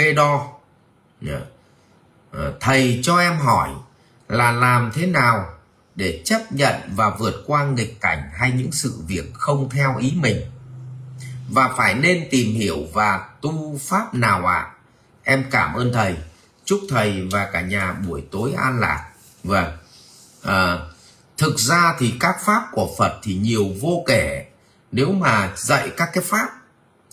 pedo ờ, thầy cho em hỏi là làm thế nào để chấp nhận và vượt qua nghịch cảnh hay những sự việc không theo ý mình? Và phải nên tìm hiểu và tu pháp nào ạ? À? em cảm ơn thầy. Chúc thầy và cả nhà buổi tối an lạc. Vâng. À, thực ra thì các pháp của phật thì nhiều vô kể. Nếu mà dạy các cái pháp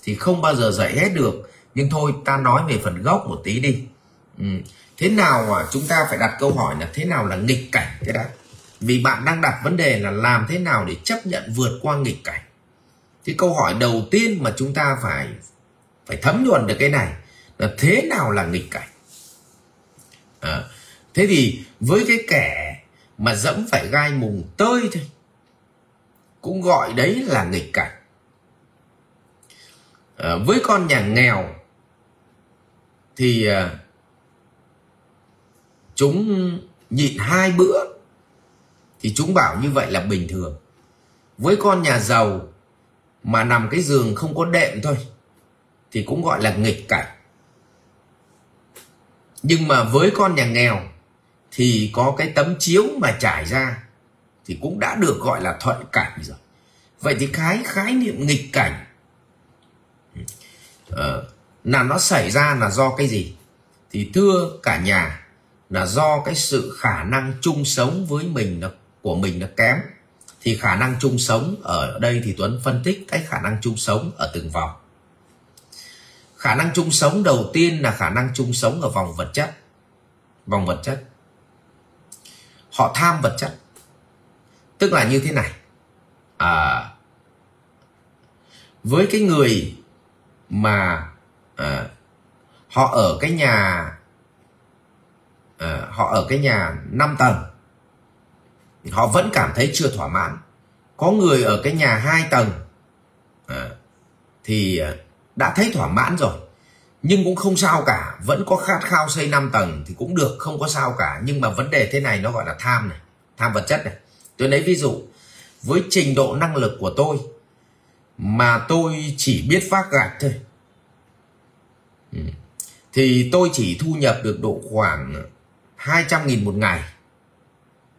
thì không bao giờ dạy hết được nhưng thôi ta nói về phần gốc một tí đi. Ừ. thế nào mà chúng ta phải đặt câu hỏi là thế nào là nghịch cảnh thế đã? Vì bạn đang đặt vấn đề là làm thế nào để chấp nhận vượt qua nghịch cảnh? Thì câu hỏi đầu tiên mà chúng ta phải phải thấm nhuần được cái này là thế nào là nghịch cảnh? À, thế thì với cái kẻ mà dẫm phải gai mùng tơi thôi cũng gọi đấy là nghịch cảnh. À, với con nhà nghèo thì à, chúng nhịn hai bữa thì chúng bảo như vậy là bình thường. Với con nhà giàu mà nằm cái giường không có đệm thôi thì cũng gọi là nghịch cảnh. Nhưng mà với con nhà nghèo thì có cái tấm chiếu mà trải ra thì cũng đã được gọi là thuận cảnh rồi. Vậy thì cái khái niệm nghịch cảnh uh, là nó xảy ra là do cái gì? Thì thưa cả nhà là do cái sự khả năng chung sống với mình nó, của mình nó kém. Thì khả năng chung sống ở đây thì Tuấn phân tích cái khả năng chung sống ở từng vòng. Khả năng chung sống đầu tiên là khả năng chung sống ở vòng vật chất. Vòng vật chất. Họ tham vật chất. Tức là như thế này. À, với cái người mà à, họ ở cái nhà à, họ ở cái nhà 5 tầng. Họ vẫn cảm thấy chưa thỏa mãn. Có người ở cái nhà hai tầng à, thì đã thấy thỏa mãn rồi. Nhưng cũng không sao cả vẫn có khát khao xây 5 tầng thì cũng được không có sao cả. Nhưng mà vấn đề thế này nó gọi là tham này tham vật chất này. Tôi lấy ví dụ với trình độ năng lực của tôi mà tôi chỉ biết phát gạch thôi ừ, thì tôi chỉ thu nhập được độ khoảng 200.000 một ngày.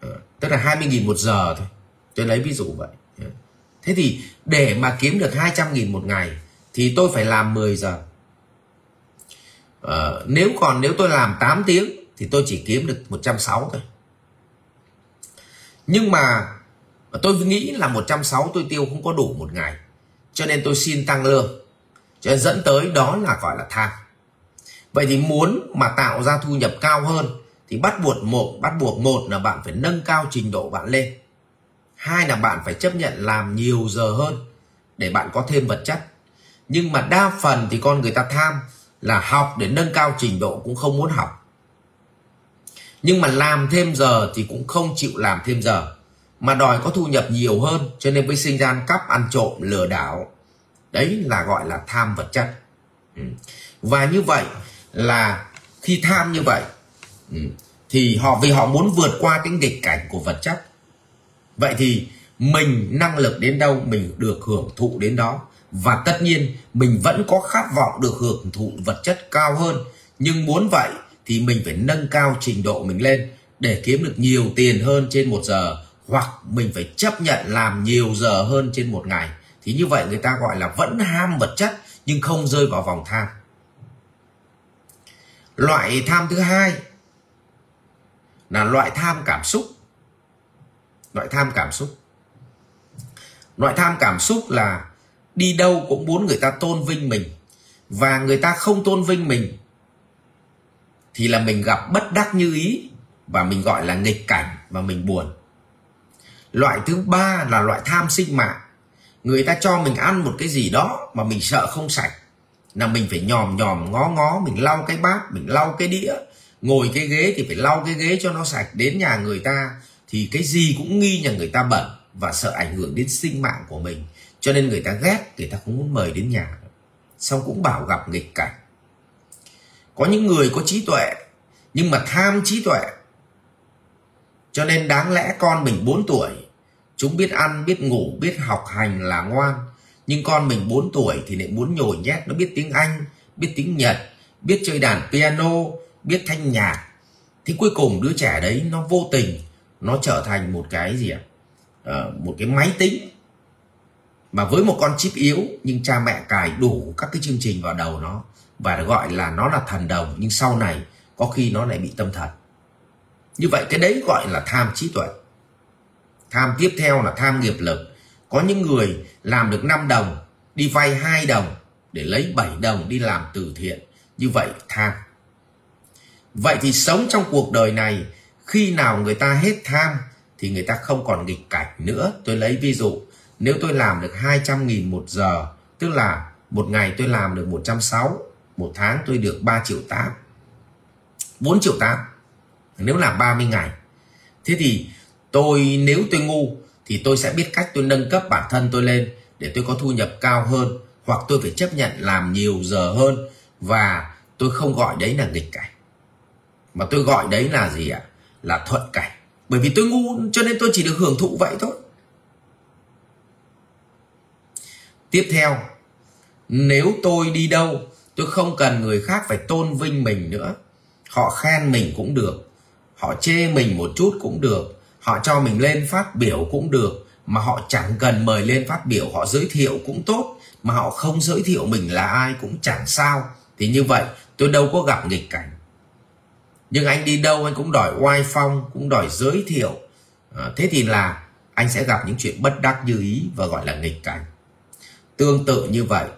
Ờ, tức là 20.000 một giờ thôi. Tôi lấy ví dụ vậy. Ờ. Thế thì để mà kiếm được 200.000 một ngày thì tôi phải làm 10 giờ. À, nếu còn nếu tôi làm 8 tiếng thì tôi chỉ kiếm được 160 thôi. Nhưng mà tôi nghĩ là 160 tôi tiêu không có đủ một ngày. Cho nên tôi xin tăng lương cho nên dẫn tới đó là gọi là tham. Vậy thì muốn mà tạo ra thu nhập cao hơn thì bắt buộc một, bắt buộc một là bạn phải nâng cao trình độ bạn lên. Hai là bạn phải chấp nhận làm nhiều giờ hơn để bạn có thêm vật chất. Nhưng mà đa phần thì con người ta tham là học để nâng cao trình độ cũng không muốn học. Nhưng mà làm thêm giờ thì cũng không chịu làm thêm giờ. Mà đòi có thu nhập nhiều hơn, cho nên mới sinh ra ăn cắp, ăn trộm, lừa đảo đấy là gọi là tham vật chất. Ừ. Và như vậy là khi tham như vậy ừ, thì họ, vì họ muốn vượt qua cái nghịch cảnh của vật chất. Vậy thì mình năng lực đến đâu, mình được hưởng thụ đến đó. Và tất nhiên, mình vẫn có khát vọng được hưởng thụ vật chất cao hơn. Nhưng muốn vậy thì mình phải nâng cao trình độ mình lên để kiếm được nhiều tiền hơn trên một giờ, hoặc mình phải chấp nhận làm nhiều giờ hơn trên một ngày thì như vậy người ta gọi là vẫn ham vật chất, nhưng không rơi vào vòng tham. Loại tham thứ hai là loại tham cảm xúc. Loại tham cảm xúc. Loại tham cảm xúc là đi đâu cũng muốn người ta tôn vinh mình. Và người ta không tôn vinh mình thì là mình gặp bất đắc như ý và mình gọi là nghịch cảnh và mình buồn. Loại thứ ba là loại tham sinh mạng người ta cho mình ăn một cái gì đó mà mình sợ không sạch. Là mình phải nhòm nhòm, ngó ngó, mình lau cái bát, mình lau cái đĩa. Ngồi cái ghế thì phải lau cái ghế cho nó sạch đến nhà người ta. Thì cái gì cũng nghi nhà người ta bẩn và sợ ảnh hưởng đến sinh mạng của mình. Cho nên người ta ghét, người ta không muốn mời đến nhà. Xong cũng bảo gặp nghịch cảnh. Có những người có trí tuệ, nhưng mà tham trí tuệ. Cho nên đáng lẽ con mình 4 tuổi chúng biết ăn biết ngủ biết học hành là ngoan. Nhưng con mình 4 tuổi thì lại muốn nhồi nhét nó biết tiếng Anh biết tiếng Nhật biết chơi đàn piano biết thanh nhạc. Thì cuối cùng đứa trẻ đấy nó vô tình nó trở thành một cái gì ạ? À, một cái máy tính. Mà với một con chip yếu nhưng cha mẹ cài đủ các cái chương trình vào đầu nó và gọi là nó là thần đồng. Nhưng sau này có khi nó lại bị tâm thần. Như vậy cái đấy gọi là tham trí tuệ tham tiếp theo là tham nghiệp lực. Có những người làm được 5 đồng, đi vay 2 đồng, để lấy 7 đồng đi làm từ thiện. Như vậy, tham. Vậy thì sống trong cuộc đời này, khi nào người ta hết tham, thì người ta không còn nghịch cảnh nữa. Tôi lấy ví dụ, nếu tôi làm được 200.000 một giờ, tức là một ngày tôi làm được 160 một tháng tôi được 3 triệu 8 4 triệu 8 nếu làm 30 ngày. Thế thì tôi nếu tôi ngu thì tôi sẽ biết cách tôi nâng cấp bản thân tôi lên để tôi có thu nhập cao hơn hoặc tôi phải chấp nhận làm nhiều giờ hơn và tôi không gọi đấy là nghịch cảnh. Mà tôi gọi đấy là gì ạ? Là thuận cảnh. Bởi vì tôi ngu cho nên tôi chỉ được hưởng thụ vậy thôi. Tiếp theo, nếu tôi đi đâu, tôi không cần người khác phải tôn vinh mình nữa. Họ khen mình cũng được. Họ chê mình một chút cũng được họ cho mình lên phát biểu cũng được mà họ chẳng cần mời lên phát biểu họ giới thiệu cũng tốt mà họ không giới thiệu mình là ai cũng chẳng sao. Thì như vậy tôi đâu có gặp nghịch cảnh. Nhưng anh đi đâu anh cũng đòi oai phong cũng đòi giới thiệu. À, thế thì là anh sẽ gặp những chuyện bất đắc như ý và gọi là nghịch cảnh. Tương tự như vậy.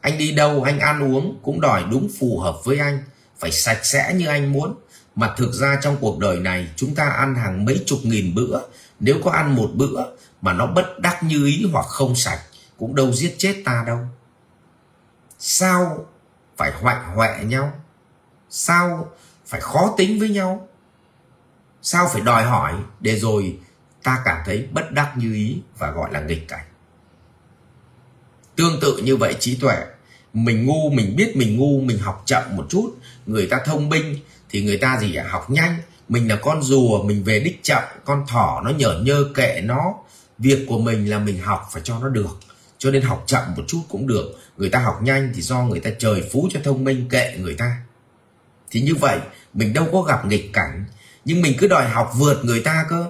Anh đi đâu anh ăn uống cũng đòi đúng phù hợp với anh phải sạch sẽ như anh muốn mà thực ra trong cuộc đời này, chúng ta ăn hàng mấy chục nghìn bữa. Nếu có ăn một bữa mà nó bất đắc như ý hoặc không sạch, cũng đâu giết chết ta đâu. Sao phải hoạnh hoẹ nhau? Sao phải khó tính với nhau? Sao phải đòi hỏi để rồi ta cảm thấy bất đắc như ý và gọi là nghịch cảnh? Tương tự như vậy, trí tuệ. Mình ngu, mình biết mình ngu, mình học chậm một chút. Người ta thông minh thì người ta gì à học nhanh. Mình là con rùa, mình về đích chậm, con thỏ nó nhở nhơ kệ nó. Việc của mình là mình học phải cho nó được. Cho nên học chậm một chút cũng được. Người ta học nhanh thì do người ta trời phú cho thông minh kệ người ta. Thì như vậy, mình đâu có gặp nghịch cảnh. Nhưng mình cứ đòi học vượt người ta cơ.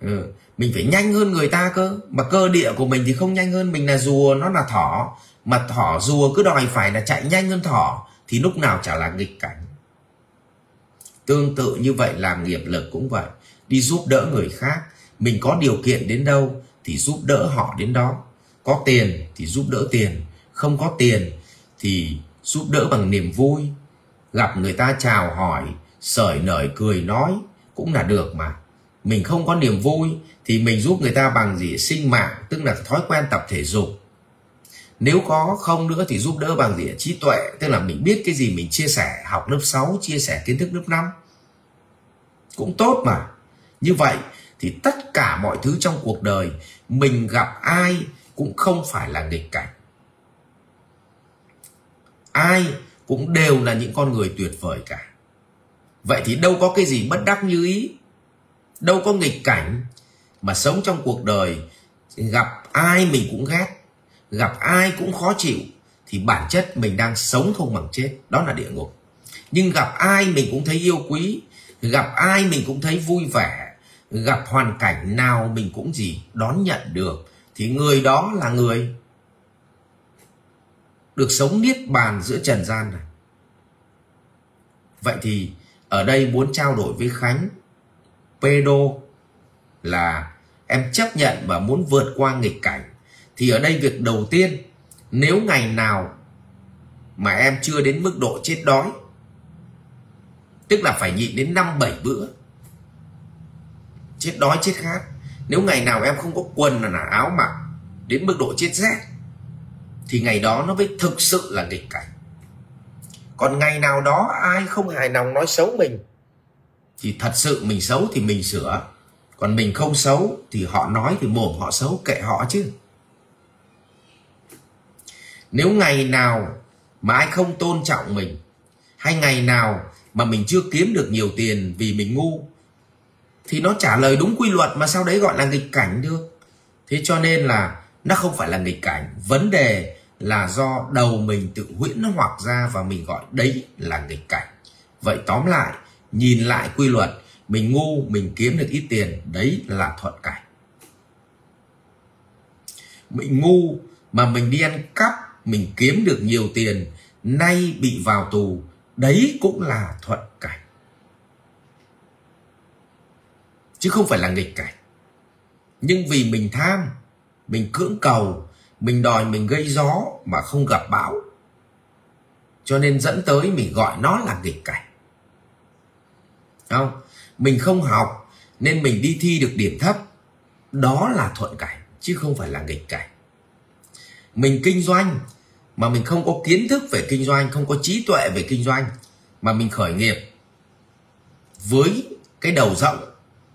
Ừ. mình phải nhanh hơn người ta cơ. Mà cơ địa của mình thì không nhanh hơn mình là rùa, nó là thỏ. Mà thỏ rùa cứ đòi phải là chạy nhanh hơn thỏ, thì lúc nào chả là nghịch cảnh tương tự như vậy làm nghiệp lực cũng vậy. Đi giúp đỡ người khác, mình có điều kiện đến đâu thì giúp đỡ họ đến đó. Có tiền thì giúp đỡ tiền, không có tiền thì giúp đỡ bằng niềm vui. Gặp người ta chào hỏi, sởi nởi cười nói cũng là được mà. Mình không có niềm vui thì mình giúp người ta bằng gì? Sinh mạng, tức là thói quen tập thể dục nếu có, không nữa thì giúp đỡ bằng gì trí tuệ, tức là mình biết cái gì mình chia sẻ, học lớp 6 chia sẻ kiến thức lớp 5 cũng tốt mà. Như vậy thì tất cả mọi thứ trong cuộc đời, mình gặp ai cũng không phải là nghịch cảnh. Ai cũng đều là những con người tuyệt vời cả. Vậy thì đâu có cái gì bất đắc như ý? Đâu có nghịch cảnh mà sống trong cuộc đời, gặp ai mình cũng ghét gặp ai cũng khó chịu, thì bản chất mình đang sống không bằng chết. Đó là địa ngục. Nhưng gặp ai mình cũng thấy yêu quý, gặp ai mình cũng thấy vui vẻ, gặp hoàn cảnh nào mình cũng gì đón nhận được, thì người đó là người được sống niết bàn giữa trần gian này. Vậy thì ở đây muốn trao đổi với khánh pedo là em chấp nhận và muốn vượt qua nghịch cảnh thì ở đây việc đầu tiên nếu ngày nào mà em chưa đến mức độ chết đói tức là phải nhịn đến năm bảy bữa chết đói chết khát. Nếu ngày nào em không có quần là, là áo mặc đến mức độ chết rét thì ngày đó nó mới thực sự là nghịch cảnh. Còn ngày nào đó ai không hài lòng nói xấu mình thì thật sự mình xấu thì mình sửa. Còn mình không xấu thì họ nói thì mồm họ xấu kệ họ chứ nếu ngày nào mà ai không tôn trọng mình, hay ngày nào mà mình chưa kiếm được nhiều tiền vì mình ngu, thì nó trả lời đúng quy luật mà sau đấy gọi là nghịch cảnh được? Thế cho nên là nó không phải là nghịch cảnh. Vấn đề là do đầu mình tự huyễn hoặc ra và mình gọi đấy là nghịch cảnh. Vậy tóm lại, nhìn lại quy luật, mình ngu, mình kiếm được ít tiền, đấy là thuận cảnh. Mình ngu mà mình đi ăn cắp mình kiếm được nhiều tiền, nay bị vào tù, đấy cũng là thuận cảnh chứ không phải là nghịch cảnh nhưng vì mình tham, mình cưỡng cầu, mình đòi, mình gây gió mà không gặp bão. Cho nên dẫn tới mình gọi nó là nghịch cảnh không, mình không học nên mình đi thi được điểm thấp. Đó là thuận cảnh chứ không phải là nghịch cảnh mình kinh doanh mà mình không có kiến thức về kinh doanh, không có trí tuệ về kinh doanh, mà mình khởi nghiệp với cái đầu rộng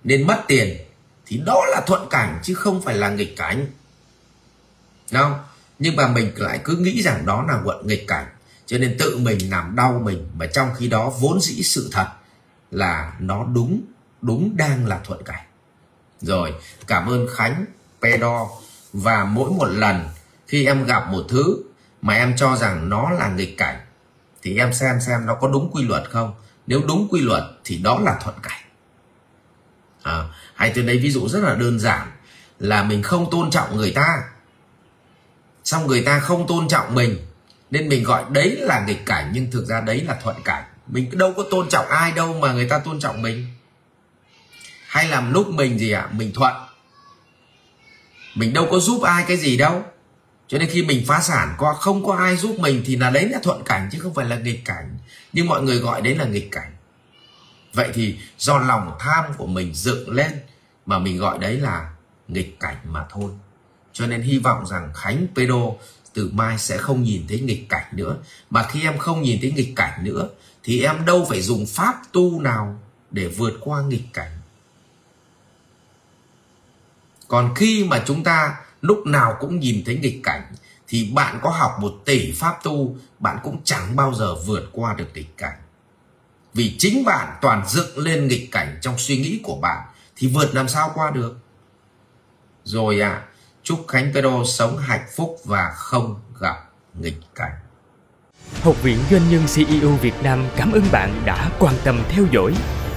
nên mất tiền thì đó là thuận cảnh chứ không phải là nghịch cảnh. Không nhưng mà mình lại cứ nghĩ rằng đó là quận nghịch cảnh, cho nên tự mình làm đau mình mà trong khi đó vốn dĩ sự thật là nó đúng đúng đang là thuận cảnh. Rồi, cảm ơn khánh pedo và mỗi một lần khi em gặp một thứ mà em cho rằng nó là nghịch cảnh. Thì em xem xem nó có đúng quy luật không. Nếu đúng quy luật thì đó là thuận cảnh. À, hay từ đây ví dụ rất là đơn giản là mình không tôn trọng người ta. Xong người ta không tôn trọng mình nên mình gọi đấy là nghịch cảnh nhưng thực ra đấy là thuận cảnh. Mình đâu có tôn trọng ai đâu mà người ta tôn trọng mình. Hay làm lúc mình gì ạ? À? mình thuận. Mình đâu có giúp ai cái gì đâu cho nên khi mình phá sản, có, không có ai giúp mình thì là đấy là thuận cảnh chứ không phải là nghịch cảnh. Nhưng mọi người gọi đấy là nghịch cảnh. Vậy thì do lòng tham của mình dựng lên mà mình gọi đấy là nghịch cảnh mà thôi. Cho nên hy vọng rằng khánh pedo từ mai sẽ không nhìn thấy nghịch cảnh nữa. Mà khi em không nhìn thấy nghịch cảnh nữa, thì em đâu phải dùng pháp tu nào để vượt qua nghịch cảnh. Còn khi mà chúng ta lúc nào cũng nhìn thấy nghịch cảnh, thì bạn có học một tỷ pháp tu, bạn cũng chẳng bao giờ vượt qua được nghịch cảnh. Vì chính bạn toàn dựng lên nghịch cảnh trong suy nghĩ của bạn, thì vượt làm sao qua được? Rồi à chúc khánh pedo sống hạnh phúc và không gặp nghịch cảnh. Học viện Doanh nhân CEO Việt Nam cảm ơn bạn đã quan tâm theo dõi.